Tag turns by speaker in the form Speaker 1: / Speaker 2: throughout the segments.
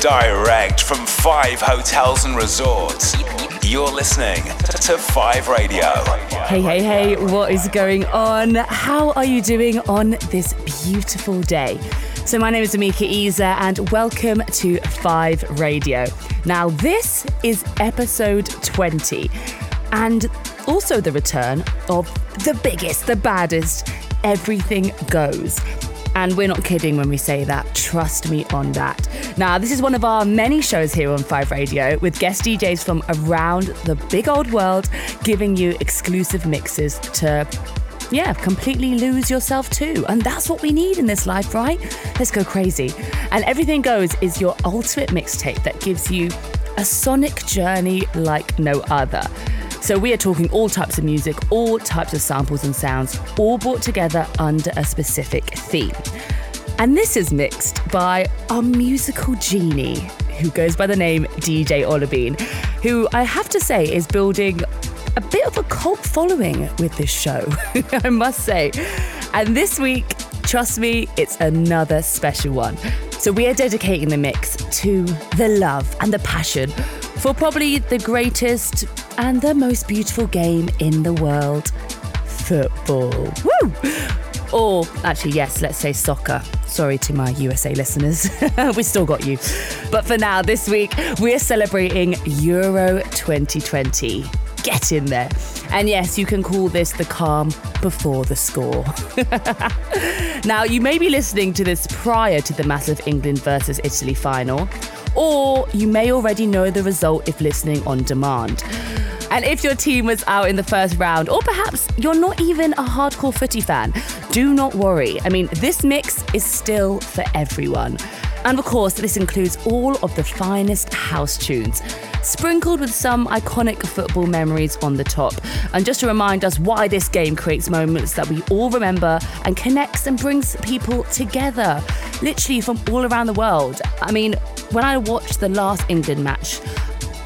Speaker 1: direct from five hotels and resorts. You're listening to Five Radio.
Speaker 2: Hey, hey, hey, what is going on? How are you doing on this beautiful day? So, my name is Amika Isa, and welcome to Five Radio. Now, this is episode 20, and also the return of the biggest, the baddest, everything goes. And we're not kidding when we say that. Trust me on that. Now, this is one of our many shows here on Five Radio with guest DJs from around the big old world giving you exclusive mixes to yeah, completely lose yourself too. And that's what we need in this life, right? Let's go crazy. And Everything Goes is your ultimate mixtape that gives you a sonic journey like no other. So we are talking all types of music, all types of samples and sounds, all brought together under a specific theme. And this is mixed by our musical genie, who goes by the name DJ Olabean, who I have to say is building a bit of a cult following with this show, I must say. And this week, trust me, it's another special one. So we are dedicating the mix to the love and the passion for probably the greatest and the most beautiful game in the world football. Woo! Or actually, yes, let's say soccer. Sorry to my USA listeners. we still got you. But for now, this week, we're celebrating Euro 2020. Get in there. And yes, you can call this the calm before the score. now, you may be listening to this prior to the massive England versus Italy final, or you may already know the result if listening on demand. And if your team was out in the first round, or perhaps you're not even a hardcore footy fan, do not worry. I mean, this mix is still for everyone. And of course, this includes all of the finest house tunes, sprinkled with some iconic football memories on the top. And just to remind us why this game creates moments that we all remember and connects and brings people together, literally from all around the world. I mean, when I watched the last England match,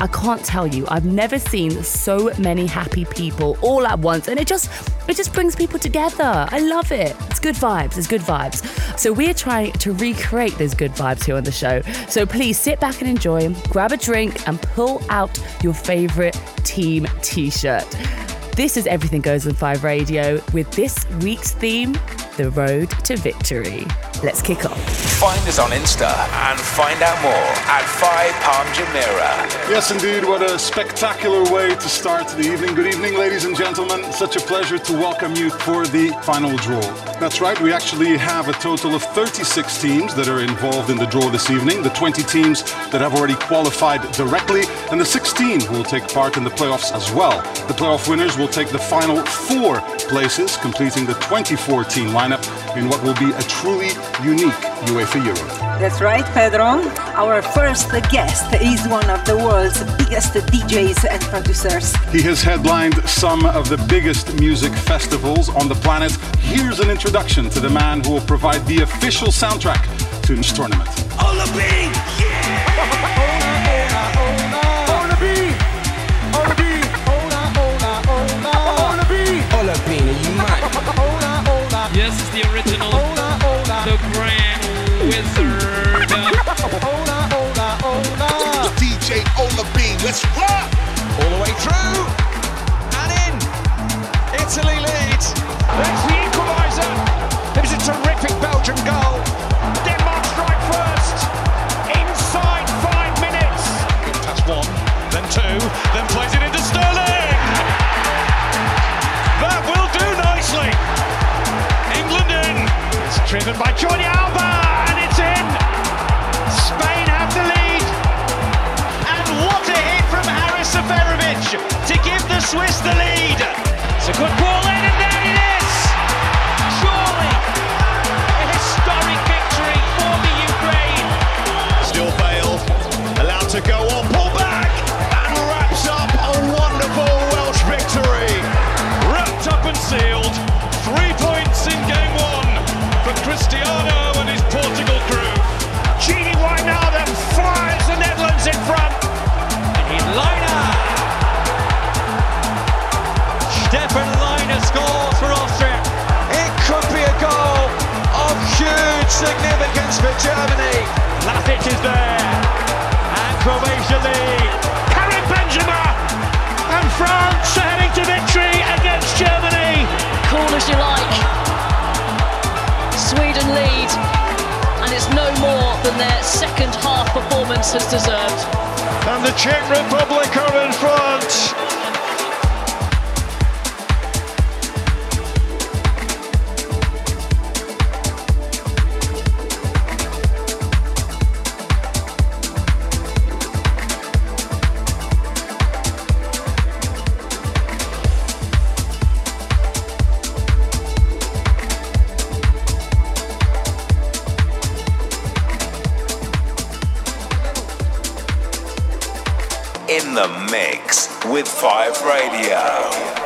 Speaker 2: I can't tell you, I've never seen so many happy people all at once, and it just it just brings people together. I love it. It's good vibes. It's good vibes. So we're trying to recreate those good vibes here on the show. So please sit back and enjoy, grab a drink, and pull out your favorite team t-shirt. This is Everything Goes on 5 Radio with this week's theme, The Road to Victory. Let's kick off.
Speaker 1: Find us on Insta and find out more at 5 Palm Jumeirah.
Speaker 3: Yes, indeed. What a spectacular way to start the evening. Good evening, ladies and gentlemen. Such a pleasure to welcome you for the final draw. That's right, we actually have a total of 36 teams that are involved in the draw this evening. The 20 teams that have already qualified directly, and the 16 who will take part in the playoffs as well. The playoff winners will take the final four places, completing the 24 team lineup in what will be a truly unique UEFA Euro.
Speaker 4: That's right, Pedro. Our first guest is one of the world's biggest DJs and producers.
Speaker 3: He has headlined some of the biggest music festivals on the planet. Here's an introduction to the man who will provide the official soundtrack to this tournament.
Speaker 5: Ola
Speaker 6: second half performance has deserved.
Speaker 5: And the Czech Republic are in front.
Speaker 7: The mix with Five Radio.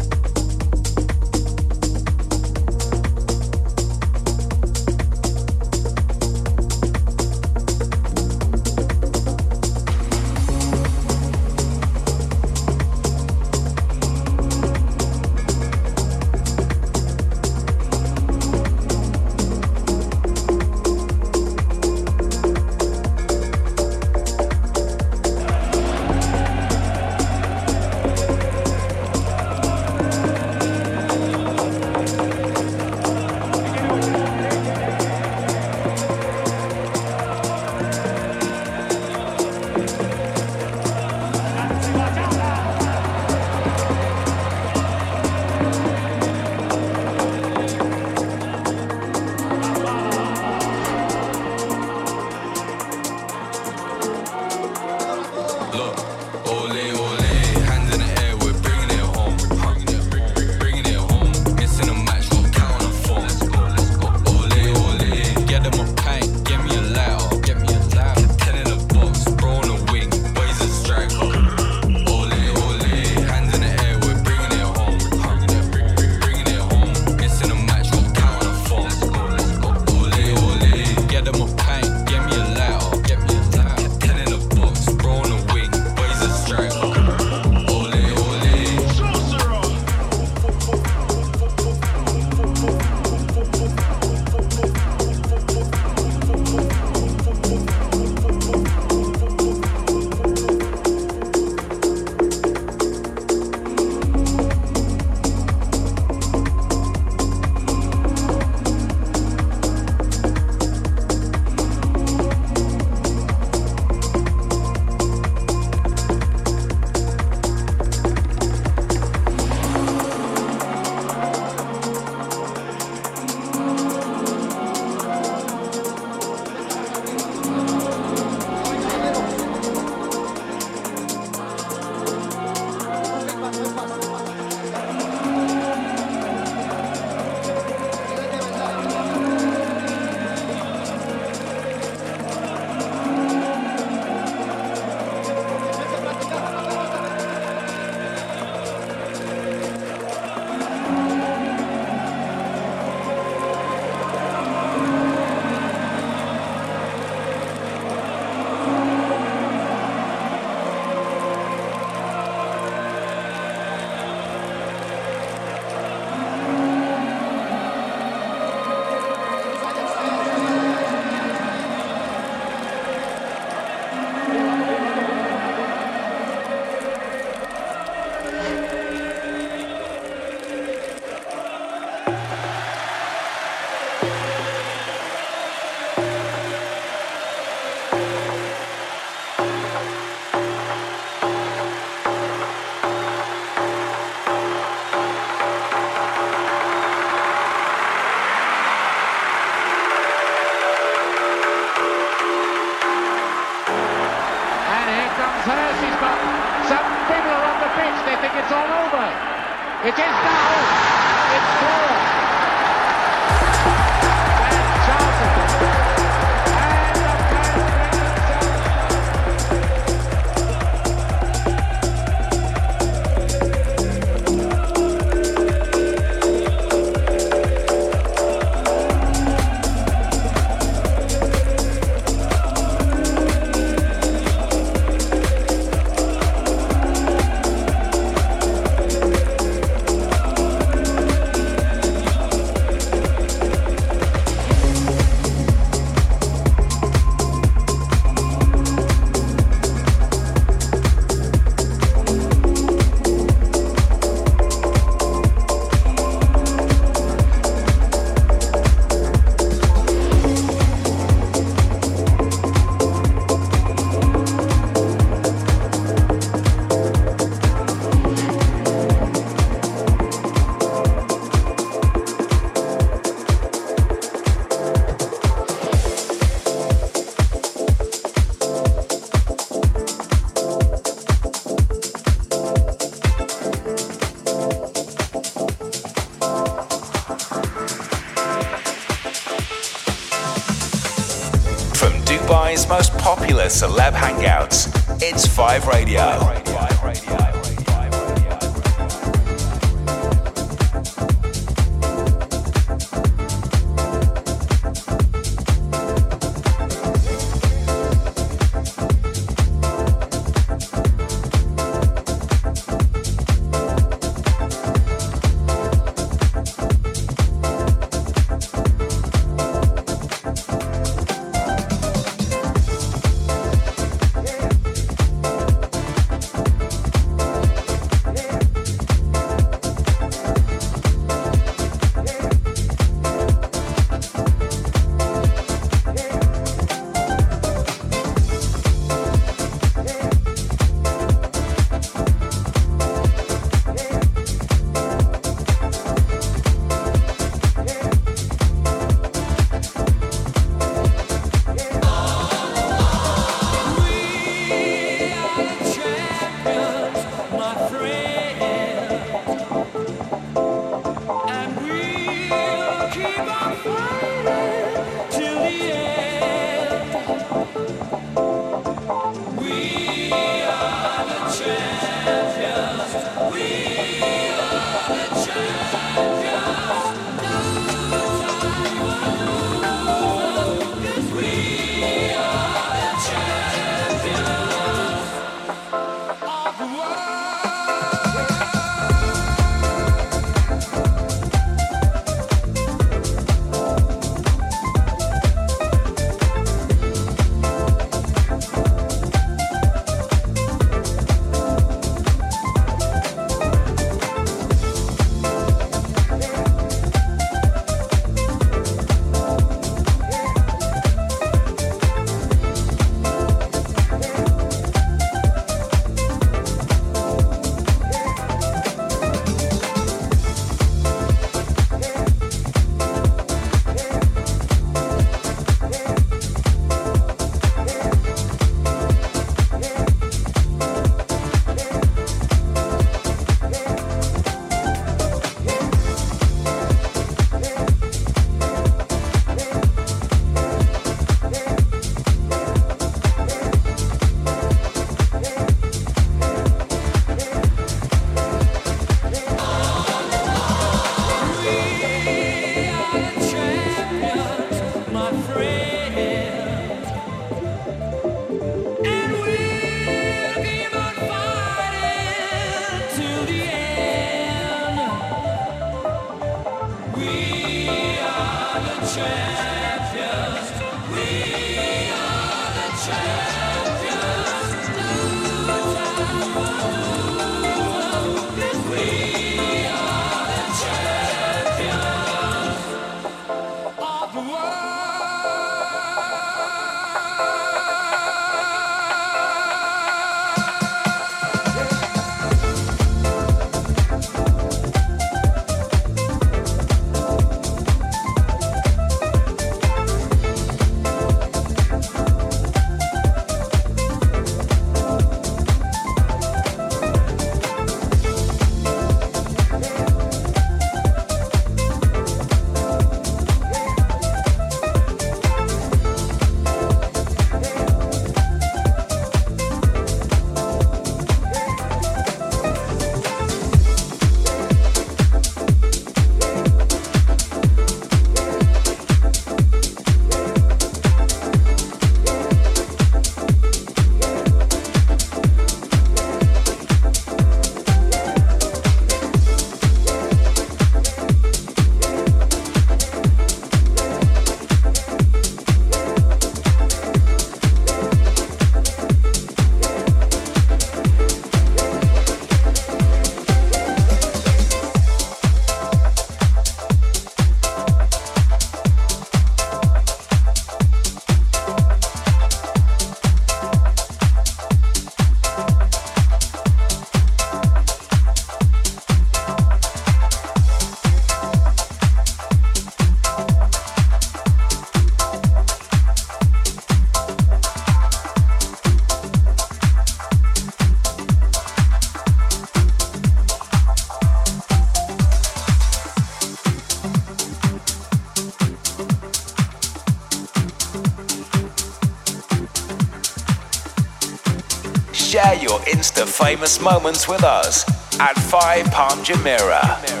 Speaker 1: Famous moments with us at 5 Palm Jumeirah.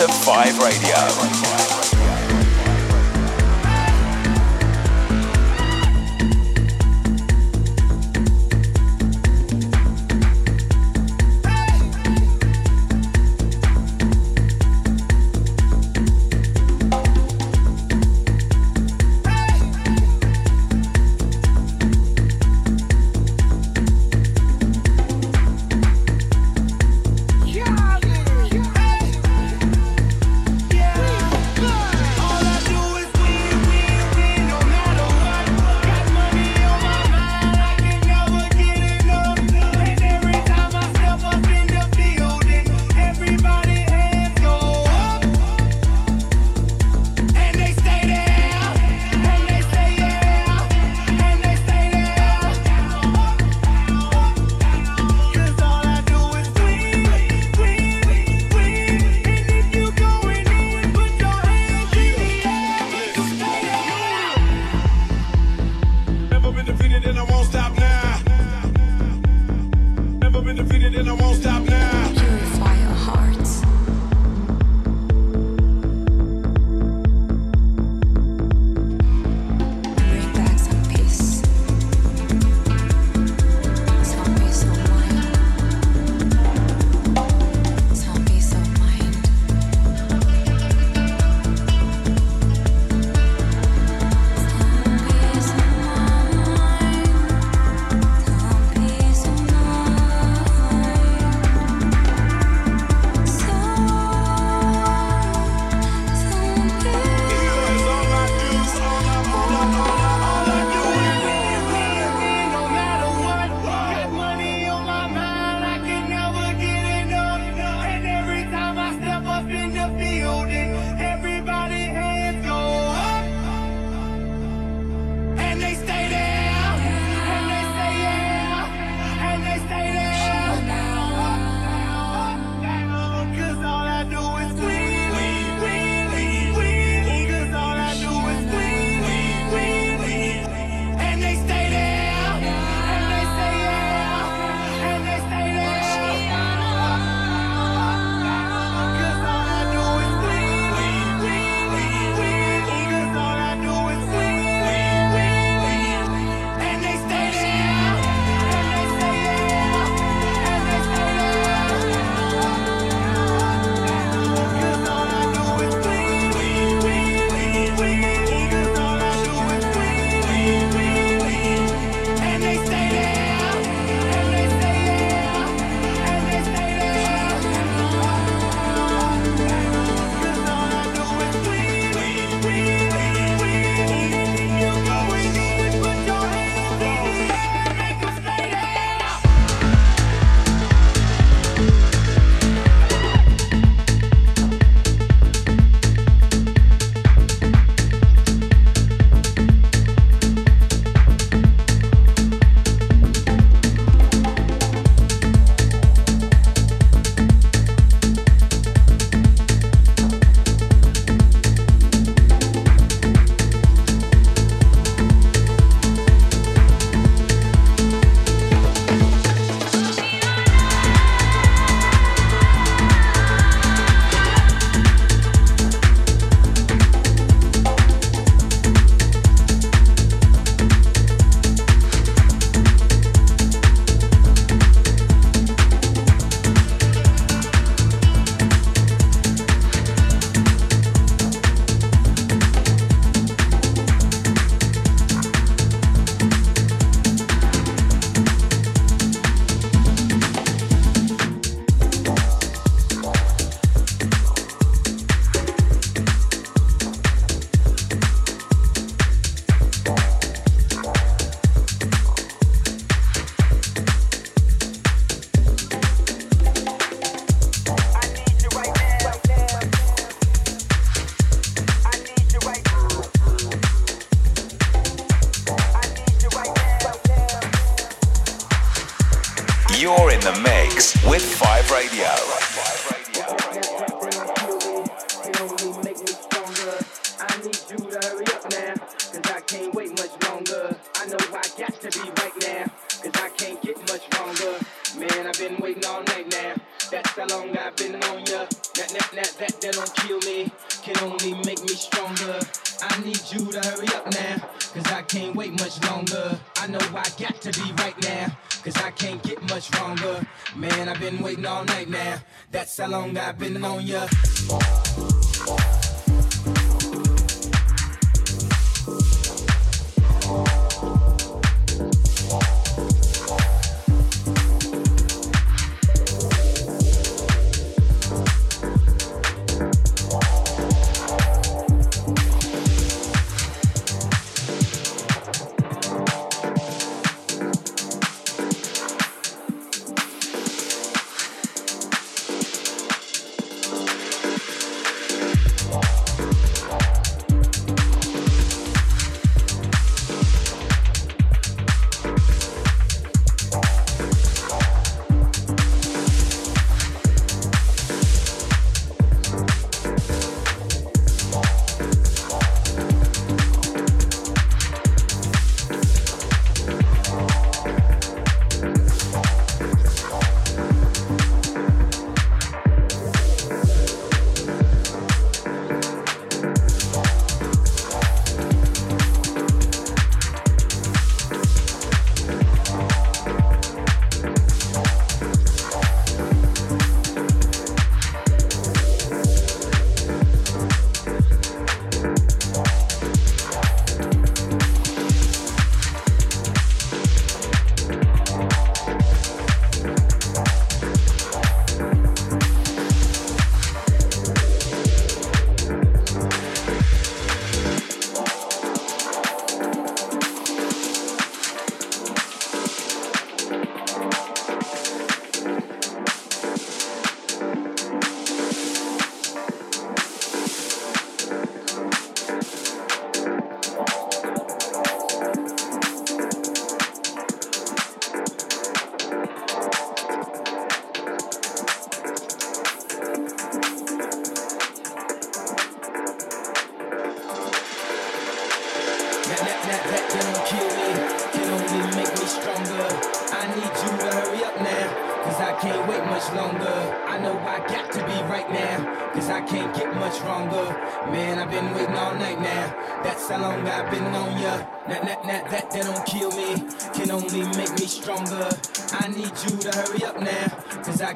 Speaker 1: To 5 Radio.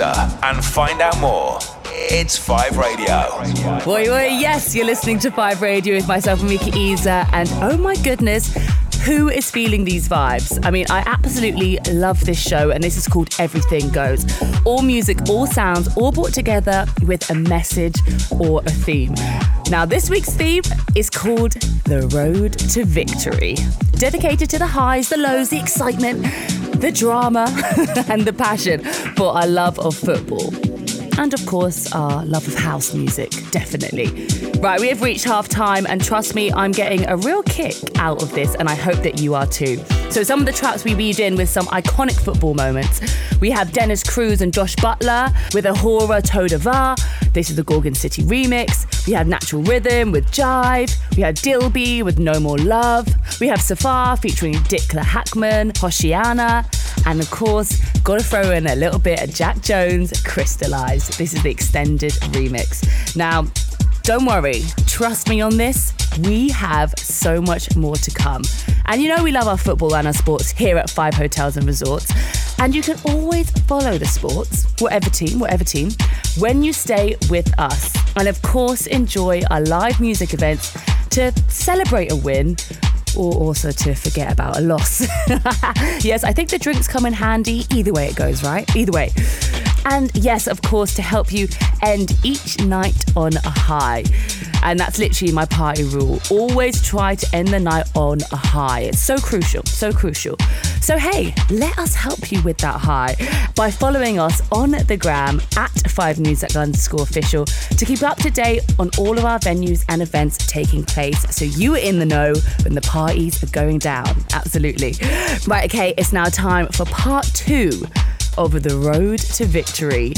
Speaker 1: and find out more. It's 5 Radio.
Speaker 2: Boy, boy, yes, you're listening to 5 Radio with myself, and Mika Isa, and oh my goodness, who is feeling these vibes? I mean, I absolutely love this show, and this is called Everything Goes. All music, all sounds, all brought together with a message or a theme. Now, this week's theme is called The Road to Victory, dedicated to the highs, the lows, the excitement, the drama, and the passion for our love of football and of course our love of house music, definitely. Right, we have reached half time, and trust me, I'm getting a real kick out of this, and I hope that you are too. So, some of the tracks we weaved in with some iconic football moments. We have Dennis Cruz and Josh Butler with Ahura Todava. This is the Gorgon City remix. We have Natural Rhythm with Jive. We have Dilby with No More Love. We have Safar featuring Dikla Hackman, Hoshiana. And of course, gotta throw in a little bit of Jack Jones, Crystallize. This is the extended remix. Now, don't worry, trust me on this. We have so much more to come. And you know, we love our football and our sports here at Five Hotels and Resorts. And you can always follow the sports, whatever team, whatever team, when you stay with us. And of course, enjoy our live music events to celebrate a win or also to forget about a loss. yes, I think the drinks come in handy either way it goes, right? Either way. And yes, of course, to help you end each night on a high. And that's literally my party rule. Always try to end the night on a high. It's so crucial, so crucial. So, hey, let us help you with that high by following us on the gram at 5 Music underscore official to keep up to date on all of our venues and events taking place so you are in the know when the parties are going down. Absolutely. Right, okay, it's now time for part two over the road to victory.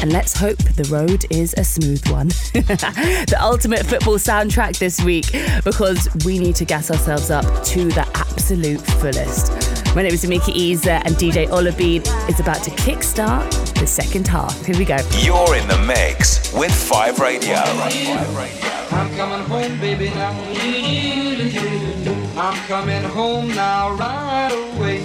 Speaker 2: And let's hope the road is a smooth one. the ultimate football soundtrack this week because we need to gas ourselves up to the absolute fullest. My name is Amika Isa and DJ Olabean is about to kickstart the second half. Here we go.
Speaker 1: You're in the mix with 5 Radio.
Speaker 8: I'm coming home, baby, now. I'm coming home now, right away.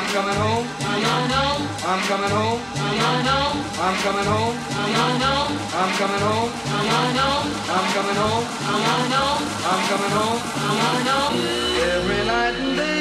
Speaker 8: I'm coming home. I'm coming home. I'm coming home. I'm coming home. I'm coming home. I'm coming home. Every night and day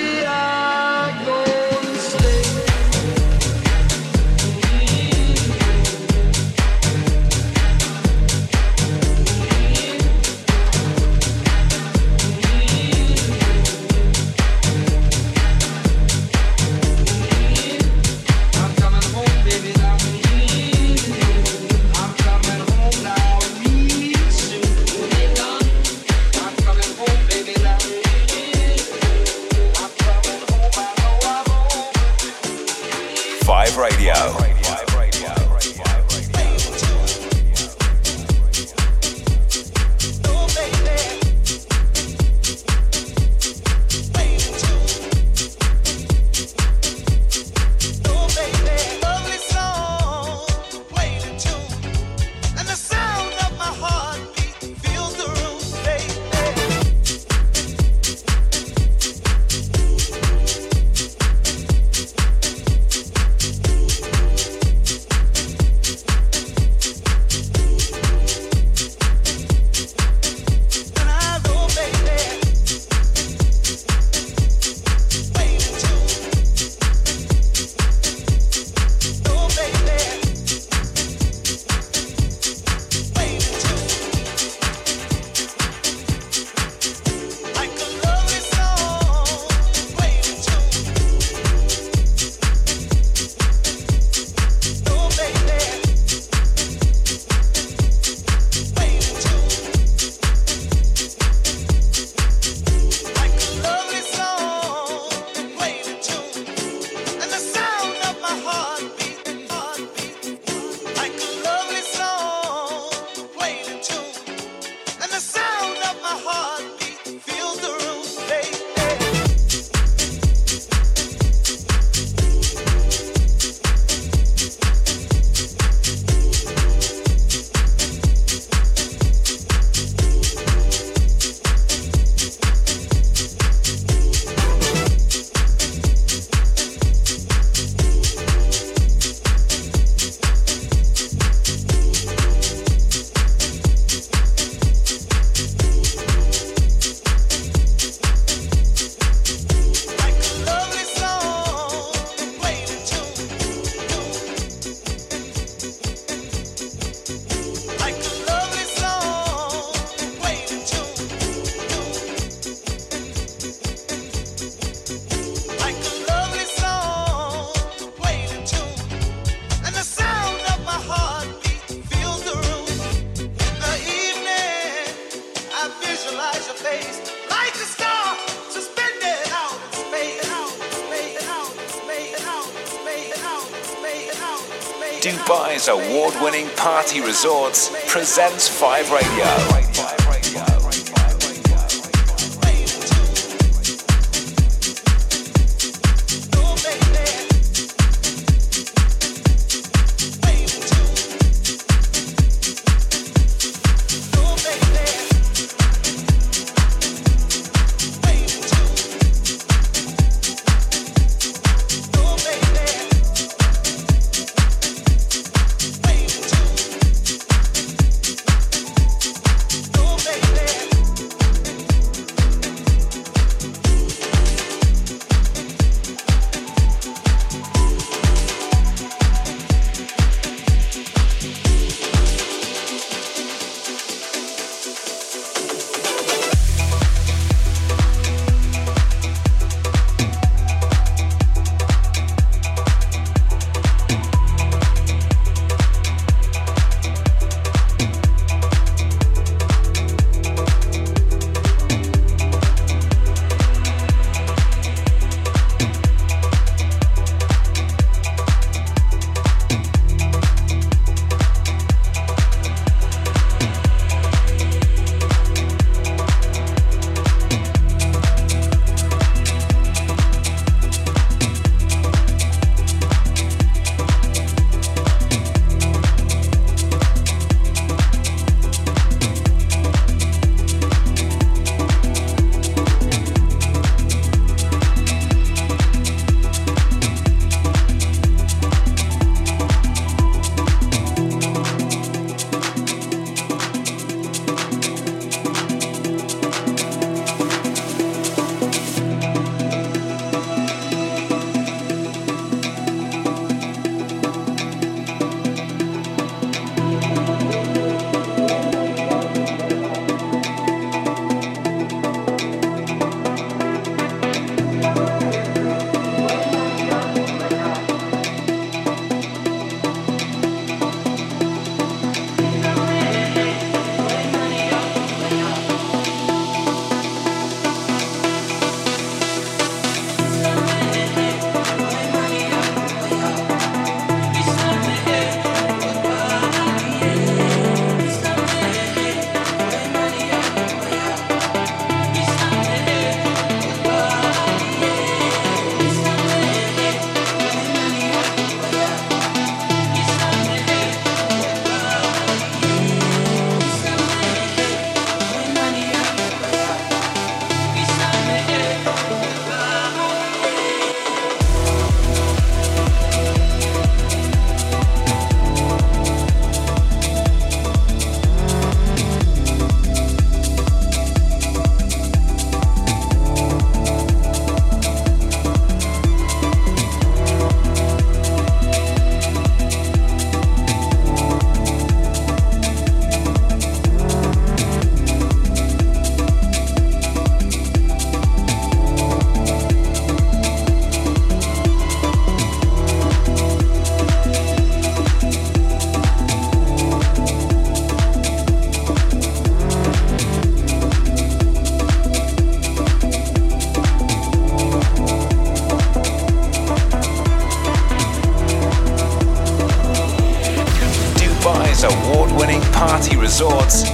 Speaker 1: Dubai's award winning party resorts presents 5 Radio.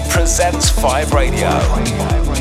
Speaker 1: Presents 5 Radio.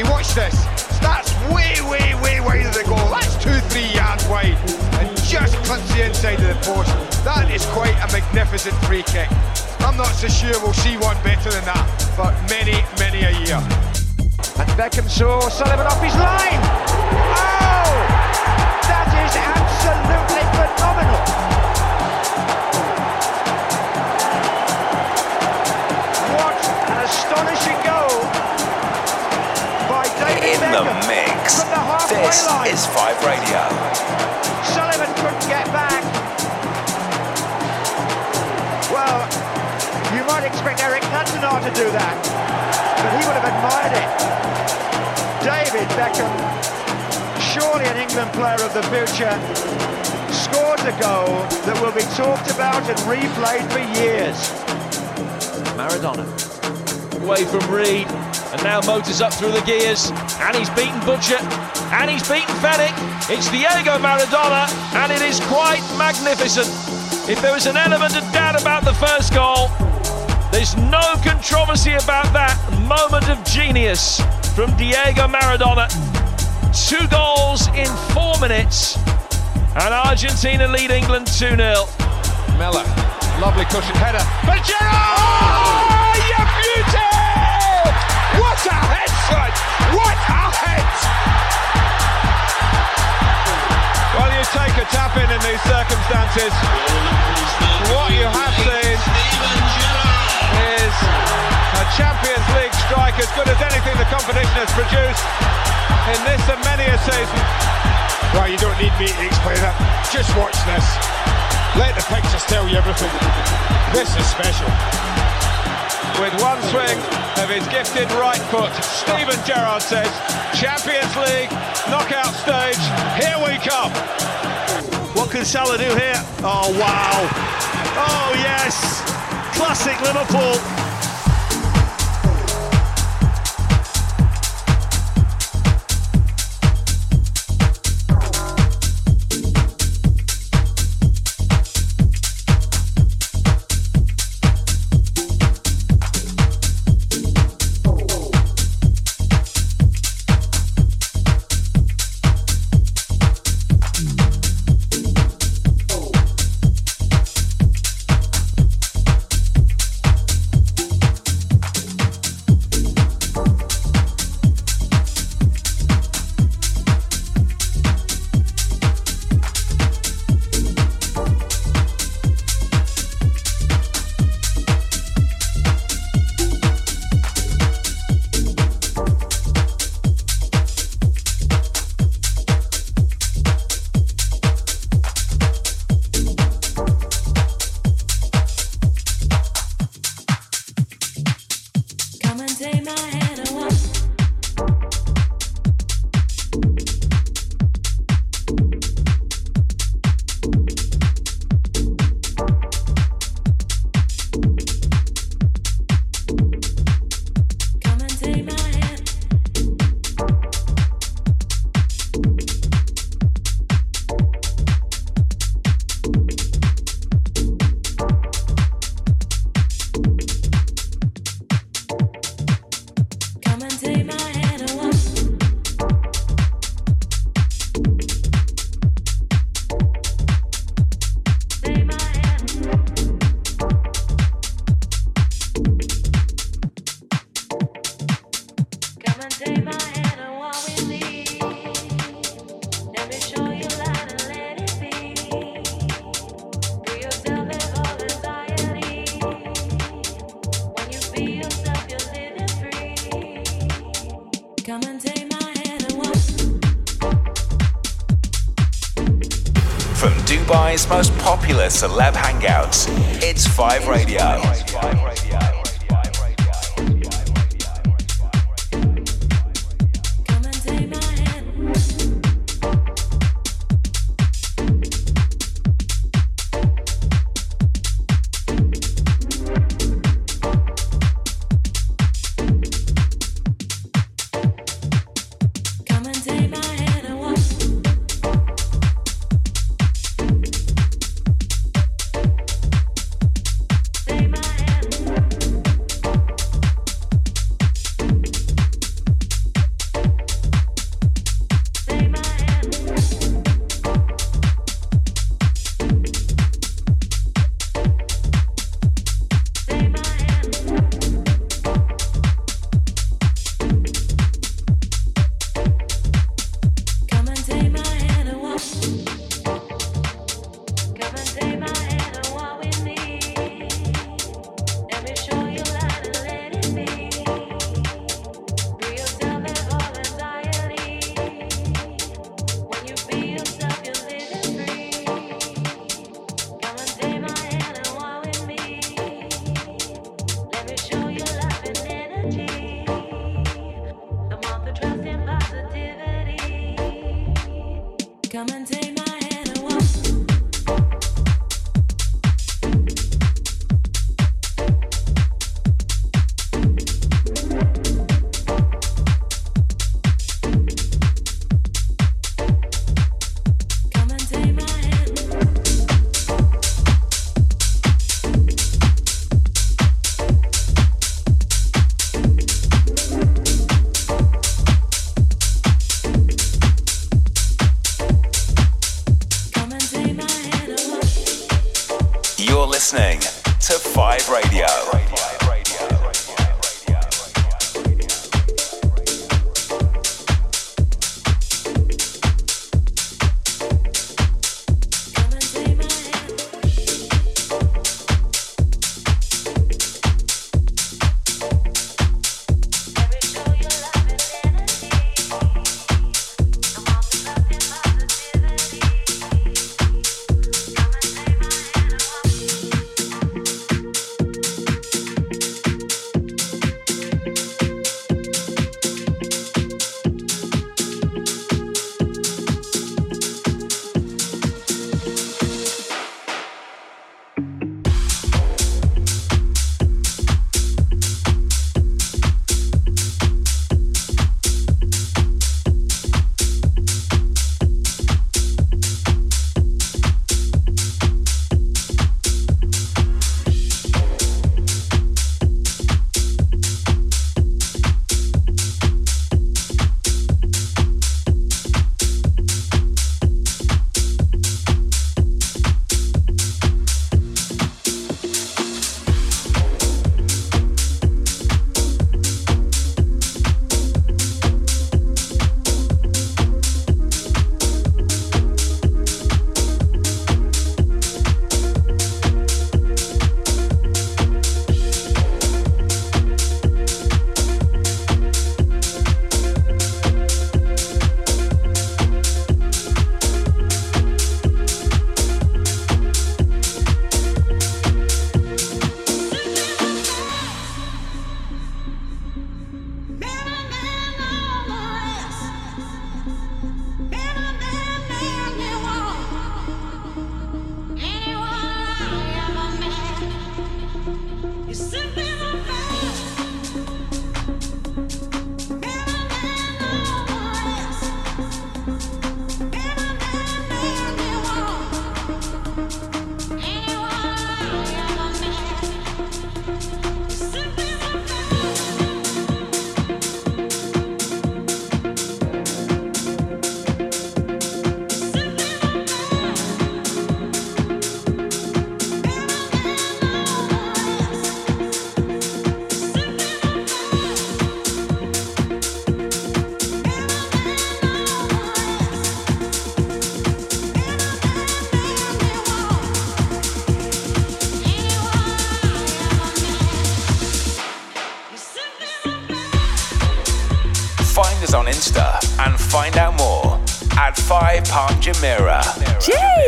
Speaker 9: Accuracy. Watch this. That's way, way, way wide of the goal. That's two, three yards wide and just clips the inside of the post. That is quite a magnificent free kick. I'm not so sure we'll see one better than that for many, many a year.
Speaker 10: And Beckham saw Sullivan off his line. Oh! That is absolutely phenomenal.
Speaker 1: In the mix. This is Five Radio.
Speaker 10: Sullivan couldn't get back. Well, you might expect Eric Cantona to do that, but he would have admired it. David Beckham, surely an England player of the future, scored a goal that will be talked about and replayed for years.
Speaker 11: Maradona away from Reid and now motors up through the gears and he's beaten Butcher and he's beaten Fenwick. It's Diego Maradona and it is quite magnificent. If there was an element of doubt about the first goal, there's no controversy about that moment of genius from Diego Maradona. Two goals in four minutes and Argentina lead England 2 0.
Speaker 9: Mellor, lovely cushion header. But
Speaker 11: Oh, you beauty! What a head, son! What a head!
Speaker 9: Well, you take a tap in in these circumstances. What you have seen is a Champions League strike as good as anything the competition has produced in this and many a season. Well, you don't need me to explain that. Just watch this. Let the pictures tell you everything. This is special with one swing of his gifted right foot. Steven Gerrard says, Champions League, knockout stage, here we come.
Speaker 11: What can Salah do here? Oh, wow. Oh, yes. Classic Liverpool.
Speaker 1: Say my
Speaker 2: popular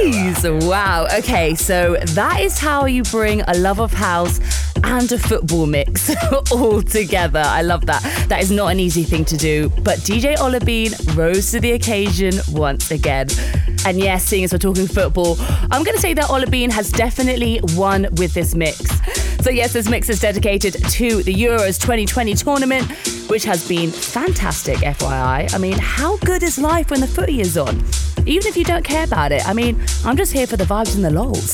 Speaker 2: Wow. Okay, so that is how you bring a love of house and a football mix all together. I love that. That is not an easy thing to do, but DJ Olabean rose to the occasion once again. And yes, seeing as we're talking football, I'm going to say that Olabean has definitely won with this mix. So, yes, this mix is dedicated to the Euros 2020 tournament, which has been fantastic, FYI. I mean, how good is life when the footy is on? Even if you don't care about it, I mean, I'm just here for the vibes and the lols.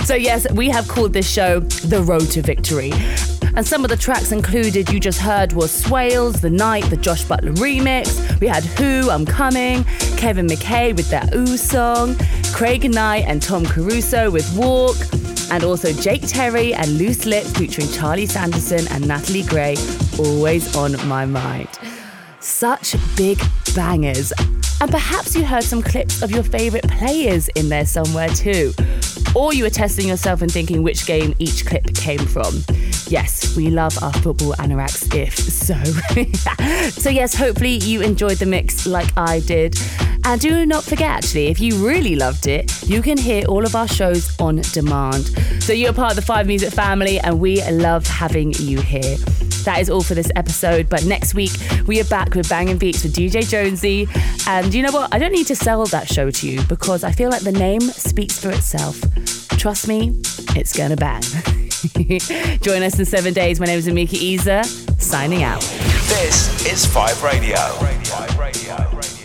Speaker 2: so, yes, we have called this show The Road to Victory. And some of the tracks included you just heard was Swales, The Night, the Josh Butler remix. We had Who, I'm Coming, Kevin McKay with their Ooh song, Craig Knight and Tom Caruso with Walk, and also Jake Terry and Loose Lips featuring Charlie Sanderson and Natalie Gray, always on my mind. Such big bangers. And perhaps you heard some clips of your favourite players in there somewhere too. Or you were testing yourself and thinking which game each clip came from. Yes, we love our football anoraks if so. so, yes, hopefully you enjoyed the mix like I did. And do not forget, actually, if you really loved it, you can hear all of our shows on demand. So, you're part of the Five Music family, and we love having you here. That is all for this episode. But next week, we are back with Banging Beats with DJ Jonesy. And you know what? I don't need to sell that show to you because I feel like the name speaks for itself. Trust me, it's gonna bang. Join us in seven days. My name is Amika Isa, signing out.
Speaker 1: This is Five Radio. Five Radio.